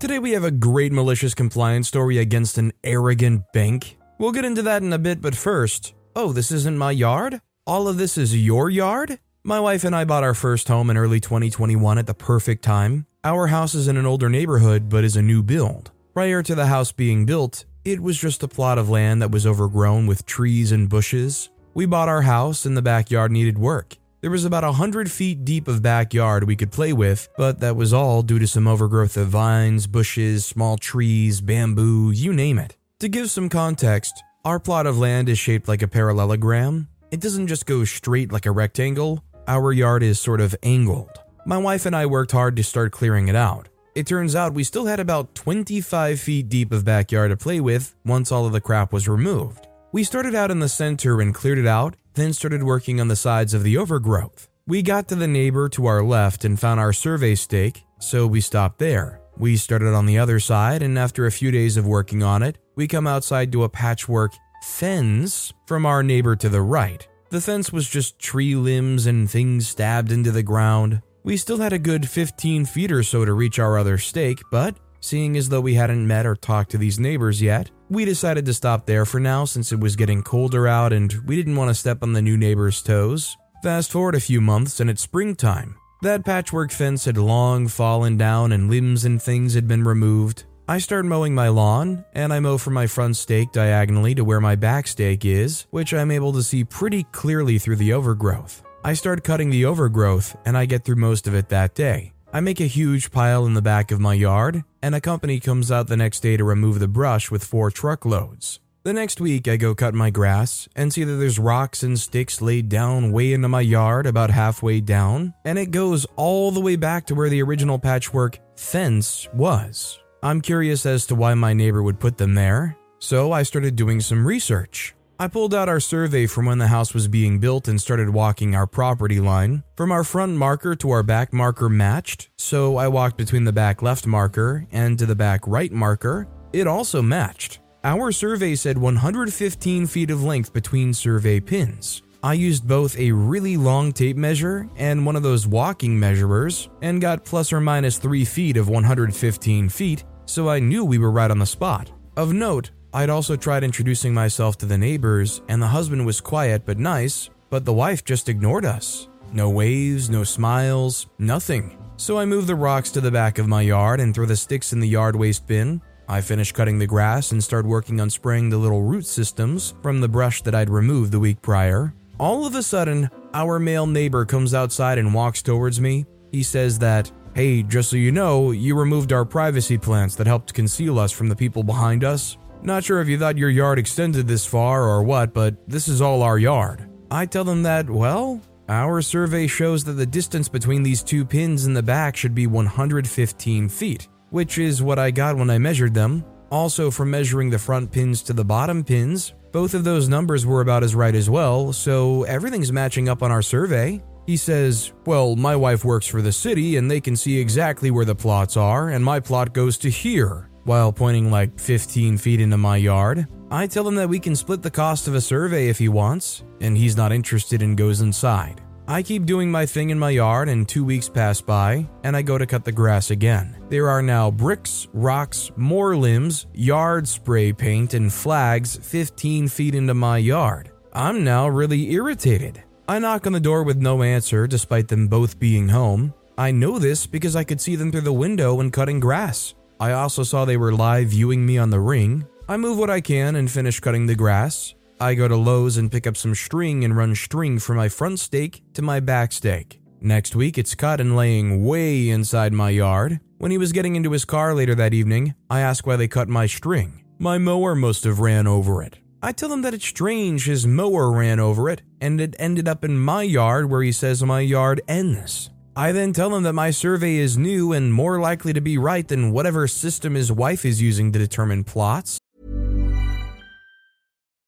Today we have a great malicious compliance story against an arrogant bank. We'll get into that in a bit, but first, oh, this isn't my yard? All of this is your yard? My wife and I bought our first home in early 2021 at the perfect time. Our house is in an older neighborhood, but is a new build. Prior to the house being built, it was just a plot of land that was overgrown with trees and bushes. We bought our house and the backyard needed work. There was about a hundred feet deep of backyard we could play with, but that was all due to some overgrowth of vines, bushes, small trees, bamboo, you name it. To give some context, our plot of land is shaped like a parallelogram. It doesn't just go straight like a rectangle, our yard is sort of angled. My wife and I worked hard to start clearing it out. It turns out we still had about 25 feet deep of backyard to play with once all of the crap was removed. We started out in the center and cleared it out, then started working on the sides of the overgrowth. We got to the neighbor to our left and found our survey stake, so we stopped there. We started on the other side, and after a few days of working on it, we come outside to a patchwork fence from our neighbor to the right. The fence was just tree limbs and things stabbed into the ground. We still had a good 15 feet or so to reach our other stake, but seeing as though we hadn't met or talked to these neighbors yet, we decided to stop there for now since it was getting colder out and we didn't want to step on the new neighbor's toes. Fast forward a few months and it's springtime. That patchwork fence had long fallen down and limbs and things had been removed. I start mowing my lawn, and I mow from my front stake diagonally to where my back stake is, which I'm able to see pretty clearly through the overgrowth. I start cutting the overgrowth, and I get through most of it that day. I make a huge pile in the back of my yard, and a company comes out the next day to remove the brush with four truckloads. The next week, I go cut my grass and see that there's rocks and sticks laid down way into my yard about halfway down, and it goes all the way back to where the original patchwork fence was. I'm curious as to why my neighbor would put them there, so I started doing some research. I pulled out our survey from when the house was being built and started walking our property line. From our front marker to our back marker matched, so I walked between the back left marker and to the back right marker. It also matched. Our survey said 115 feet of length between survey pins. I used both a really long tape measure and one of those walking measurers and got plus or minus 3 feet of 115 feet, so I knew we were right on the spot. Of note, I'd also tried introducing myself to the neighbors, and the husband was quiet but nice, but the wife just ignored us. No waves, no smiles, nothing. So I moved the rocks to the back of my yard and threw the sticks in the yard waste bin. I finished cutting the grass and started working on spraying the little root systems from the brush that I'd removed the week prior. All of a sudden, our male neighbor comes outside and walks towards me. He says that Hey, just so you know, you removed our privacy plants that helped conceal us from the people behind us. Not sure if you thought your yard extended this far or what, but this is all our yard. I tell them that, well, our survey shows that the distance between these two pins in the back should be 115 feet, which is what I got when I measured them. Also, from measuring the front pins to the bottom pins, both of those numbers were about as right as well, so everything's matching up on our survey. He says, Well, my wife works for the city and they can see exactly where the plots are, and my plot goes to here, while pointing like 15 feet into my yard. I tell him that we can split the cost of a survey if he wants, and he's not interested and goes inside. I keep doing my thing in my yard, and two weeks pass by, and I go to cut the grass again. There are now bricks, rocks, more limbs, yard spray paint, and flags 15 feet into my yard. I'm now really irritated. I knock on the door with no answer, despite them both being home. I know this because I could see them through the window when cutting grass. I also saw they were live viewing me on the ring. I move what I can and finish cutting the grass. I go to Lowe's and pick up some string and run string from my front stake to my back stake. Next week, it's cut and laying way inside my yard. When he was getting into his car later that evening, I ask why they cut my string. My mower must have ran over it. I tell him that it's strange his mower ran over it and it ended up in my yard where he says my yard ends. I then tell them that my survey is new and more likely to be right than whatever system his wife is using to determine plots.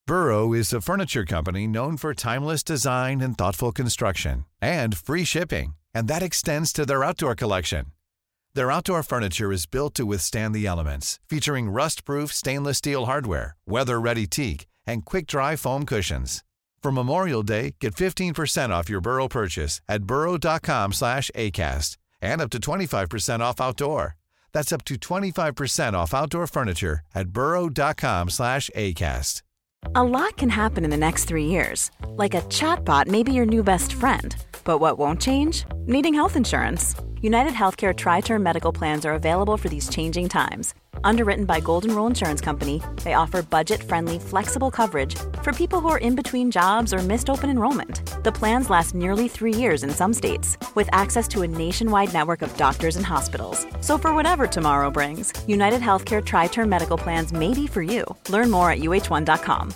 Burrow is a furniture company known for timeless design and thoughtful construction and free shipping, and that extends to their outdoor collection. Their outdoor furniture is built to withstand the elements, featuring rust-proof stainless steel hardware, weather-ready teak, and quick-dry foam cushions. For Memorial Day, get 15% off your Burrow purchase at burrow.com slash ACAST and up to 25% off outdoor. That's up to 25% off outdoor furniture at burrow.com slash ACAST. A lot can happen in the next three years. Like a chatbot may be your new best friend. But what won't change? Needing health insurance. United Healthcare Tri Term Medical Plans are available for these changing times. Underwritten by Golden Rule Insurance Company, they offer budget friendly, flexible coverage for people who are in between jobs or missed open enrollment. The plans last nearly three years in some states, with access to a nationwide network of doctors and hospitals. So, for whatever tomorrow brings, United Healthcare Tri Term Medical Plans may be for you. Learn more at uh1.com.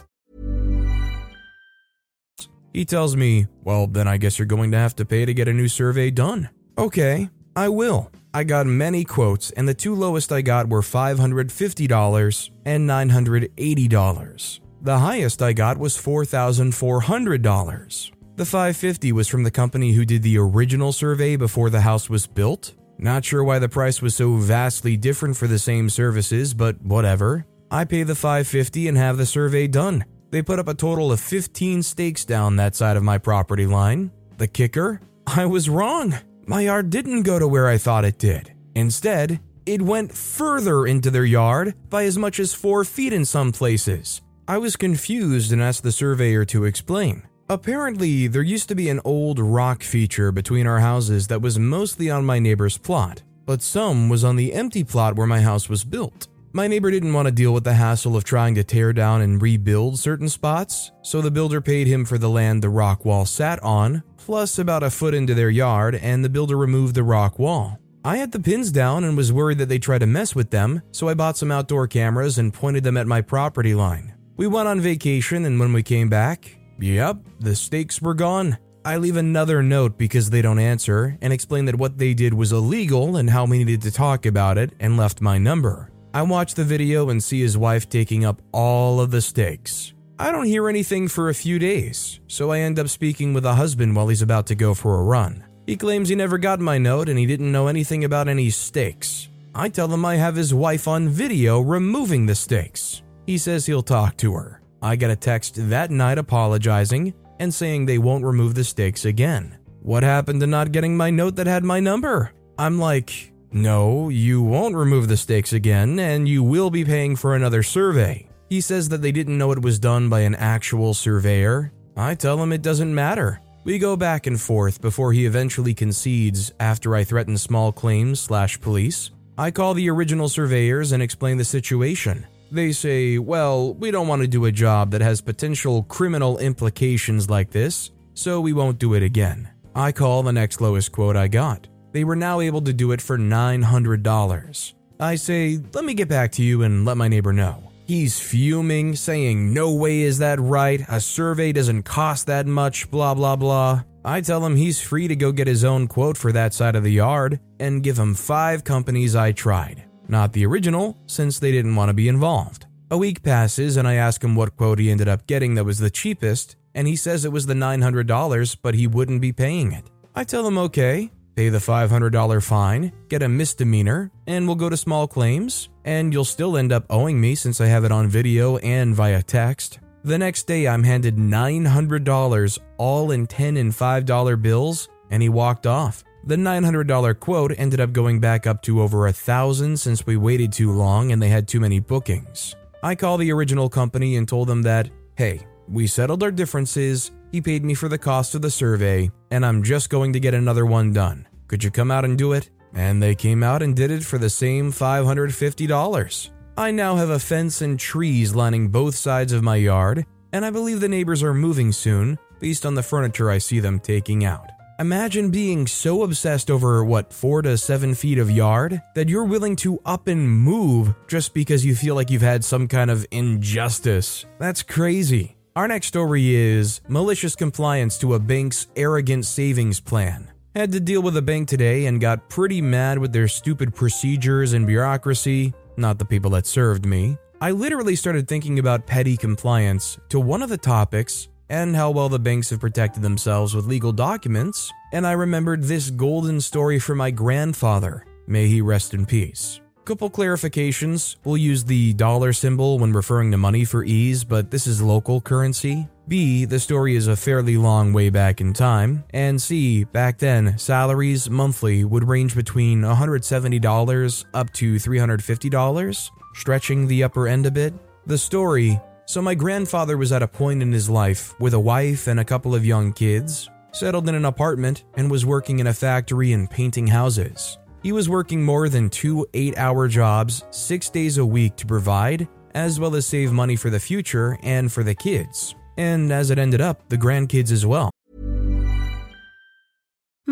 He tells me, Well, then I guess you're going to have to pay to get a new survey done. Okay, I will. I got many quotes, and the two lowest I got were $550 and $980. The highest I got was $4,400. The 550 was from the company who did the original survey before the house was built. Not sure why the price was so vastly different for the same services, but whatever. I pay the 550 and have the survey done. They put up a total of 15 stakes down that side of my property line. The kicker? I was wrong. My yard didn't go to where I thought it did. Instead, it went further into their yard by as much as four feet in some places. I was confused and asked the surveyor to explain. Apparently, there used to be an old rock feature between our houses that was mostly on my neighbor's plot, but some was on the empty plot where my house was built. My neighbor didn't want to deal with the hassle of trying to tear down and rebuild certain spots, so the builder paid him for the land the rock wall sat on, plus about a foot into their yard, and the builder removed the rock wall. I had the pins down and was worried that they tried to mess with them, so I bought some outdoor cameras and pointed them at my property line. We went on vacation, and when we came back, yep, the stakes were gone. I leave another note because they don't answer and explain that what they did was illegal and how we needed to talk about it and left my number. I watch the video and see his wife taking up all of the stakes. I don't hear anything for a few days, so I end up speaking with a husband while he's about to go for a run. He claims he never got my note and he didn't know anything about any stakes. I tell him I have his wife on video removing the stakes. He says he'll talk to her. I get a text that night apologizing and saying they won't remove the stakes again. What happened to not getting my note that had my number? I'm like, no, you won't remove the stakes again, and you will be paying for another survey. He says that they didn't know it was done by an actual surveyor. I tell him it doesn't matter. We go back and forth before he eventually concedes after I threaten small claims slash police. I call the original surveyors and explain the situation. They say, well, we don't want to do a job that has potential criminal implications like this, so we won't do it again. I call the next lowest quote I got. They were now able to do it for $900. I say, let me get back to you and let my neighbor know. He's fuming, saying, No way is that right. A survey doesn't cost that much, blah, blah, blah. I tell him he's free to go get his own quote for that side of the yard and give him five companies I tried. Not the original, since they didn't want to be involved. A week passes and I ask him what quote he ended up getting that was the cheapest, and he says it was the $900, but he wouldn't be paying it. I tell him okay, pay the $500 fine, get a misdemeanor, and we'll go to small claims, and you'll still end up owing me since I have it on video and via text. The next day, I'm handed $900 all in 10 and $5 bills, and he walked off. The $900 quote ended up going back up to over a thousand since we waited too long and they had too many bookings. I called the original company and told them that, hey, we settled our differences, he paid me for the cost of the survey, and I'm just going to get another one done. Could you come out and do it? And they came out and did it for the same $550. I now have a fence and trees lining both sides of my yard, and I believe the neighbors are moving soon based on the furniture I see them taking out. Imagine being so obsessed over what, four to seven feet of yard that you're willing to up and move just because you feel like you've had some kind of injustice. That's crazy. Our next story is malicious compliance to a bank's arrogant savings plan. Had to deal with a bank today and got pretty mad with their stupid procedures and bureaucracy, not the people that served me. I literally started thinking about petty compliance to one of the topics and how well the banks have protected themselves with legal documents, and I remembered this golden story from my grandfather. May he rest in peace. Couple clarifications. We'll use the dollar symbol when referring to money for ease, but this is local currency. B, the story is a fairly long way back in time. And C, back then, salaries monthly would range between $170 up to $350, stretching the upper end a bit. The story so, my grandfather was at a point in his life with a wife and a couple of young kids, settled in an apartment, and was working in a factory and painting houses. He was working more than two eight hour jobs, six days a week to provide, as well as save money for the future and for the kids. And as it ended up, the grandkids as well.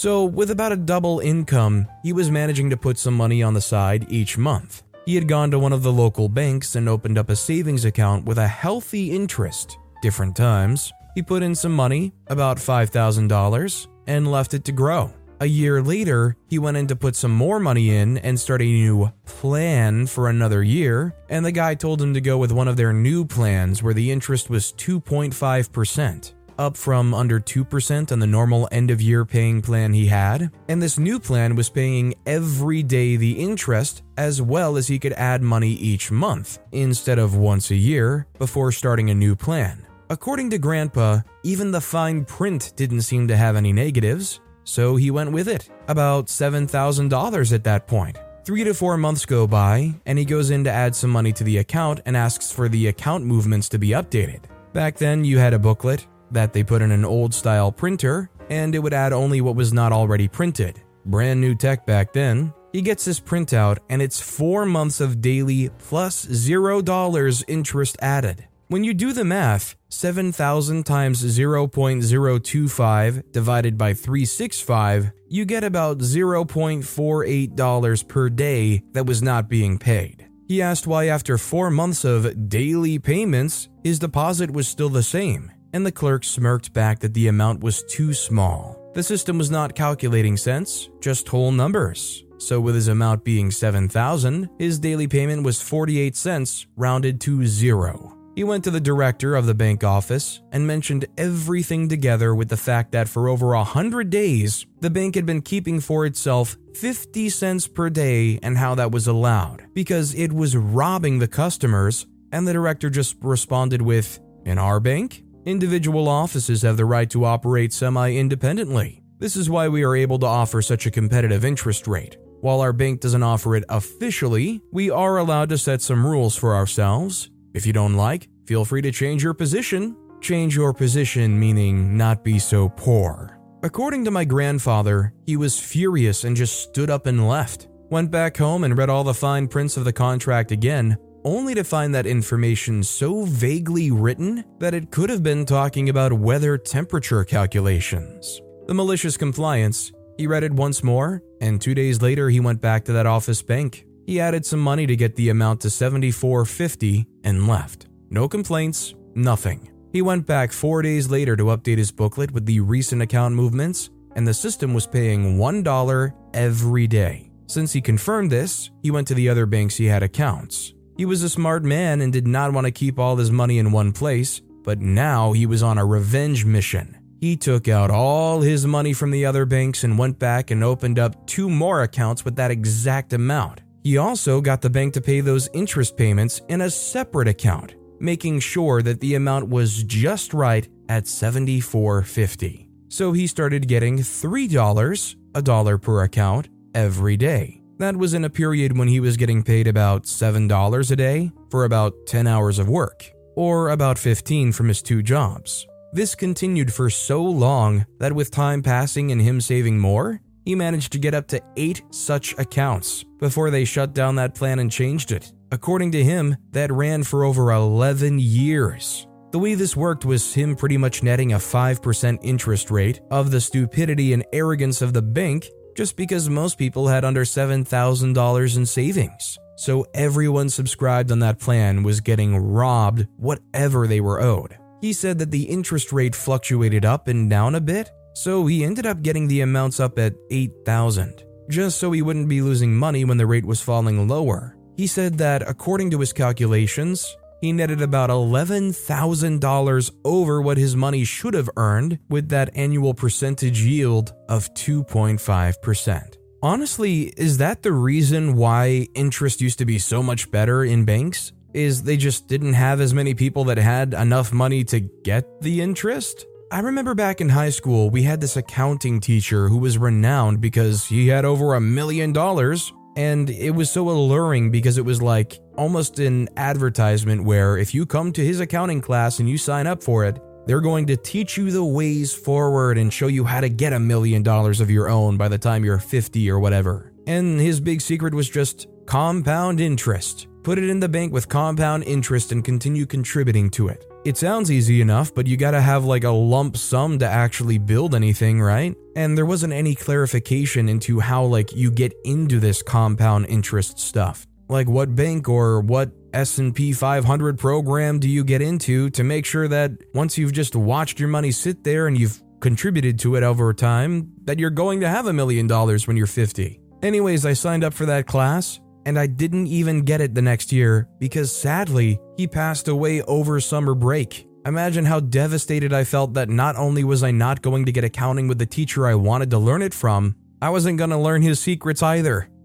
So, with about a double income, he was managing to put some money on the side each month. He had gone to one of the local banks and opened up a savings account with a healthy interest. Different times, he put in some money, about $5,000, and left it to grow. A year later, he went in to put some more money in and start a new plan for another year, and the guy told him to go with one of their new plans where the interest was 2.5% up from under 2% on the normal end of year paying plan he had. And this new plan was paying every day the interest as well as he could add money each month instead of once a year before starting a new plan. According to Grandpa, even the fine print didn't seem to have any negatives, so he went with it. About $7,000 at that point. Three to four months go by, and he goes in to add some money to the account and asks for the account movements to be updated. Back then, you had a booklet, that they put in an old style printer and it would add only what was not already printed. Brand new tech back then. He gets his printout and it's four months of daily plus zero dollars interest added. When you do the math, 7,000 times 0.025 divided by 365, you get about $0.48 per day that was not being paid. He asked why, after four months of daily payments, his deposit was still the same and the clerk smirked back that the amount was too small. The system was not calculating cents, just whole numbers. So, with his amount being 7,000, his daily payment was 48 cents, rounded to zero. He went to the director of the bank office and mentioned everything together with the fact that for over a hundred days, the bank had been keeping for itself 50 cents per day and how that was allowed because it was robbing the customers. And the director just responded with, In our bank? Individual offices have the right to operate semi independently. This is why we are able to offer such a competitive interest rate. While our bank doesn't offer it officially, we are allowed to set some rules for ourselves. If you don't like, feel free to change your position. Change your position meaning not be so poor. According to my grandfather, he was furious and just stood up and left. Went back home and read all the fine prints of the contract again, only to find that information so vaguely written that it could have been talking about weather temperature calculations. The malicious compliance, he read it once more, and two days later he went back to that office bank. He added some money to get the amount to 74.50 and left. No complaints, nothing. He went back four days later to update his booklet with the recent account movements, and the system was paying $1 every day. Since he confirmed this, he went to the other banks he had accounts. He was a smart man and did not want to keep all his money in one place, but now he was on a revenge mission. He took out all his money from the other banks and went back and opened up two more accounts with that exact amount. He also got the bank to pay those interest payments in a separate account, making sure that the amount was just right at 74.50. So he started getting $3, a dollar per account, every day. That was in a period when he was getting paid about $7 a day for about 10 hours of work, or about 15 from his two jobs. This continued for so long that with time passing and him saving more, he managed to get up to eight such accounts before they shut down that plan and changed it. According to him, that ran for over 11 years. The way this worked was him pretty much netting a 5% interest rate of the stupidity and arrogance of the bank just because most people had under $7,000 in savings. So everyone subscribed on that plan was getting robbed whatever they were owed. He said that the interest rate fluctuated up and down a bit, so he ended up getting the amounts up at 8,000, just so he wouldn't be losing money when the rate was falling lower. He said that according to his calculations, he netted about $11,000 over what his money should have earned with that annual percentage yield of 2.5%. Honestly, is that the reason why interest used to be so much better in banks? Is they just didn't have as many people that had enough money to get the interest? I remember back in high school, we had this accounting teacher who was renowned because he had over a million dollars and it was so alluring because it was like almost an advertisement where if you come to his accounting class and you sign up for it, they're going to teach you the ways forward and show you how to get a million dollars of your own by the time you're 50 or whatever. And his big secret was just compound interest. Put it in the bank with compound interest and continue contributing to it. It sounds easy enough, but you gotta have like a lump sum to actually build anything, right? And there wasn't any clarification into how like you get into this compound interest stuff. Like what bank or what S&P 500 program do you get into to make sure that once you've just watched your money sit there and you've contributed to it over time that you're going to have a million dollars when you're 50. Anyways, I signed up for that class and I didn't even get it the next year because sadly, he passed away over summer break. Imagine how devastated I felt that not only was I not going to get accounting with the teacher I wanted to learn it from, I wasn't going to learn his secrets either.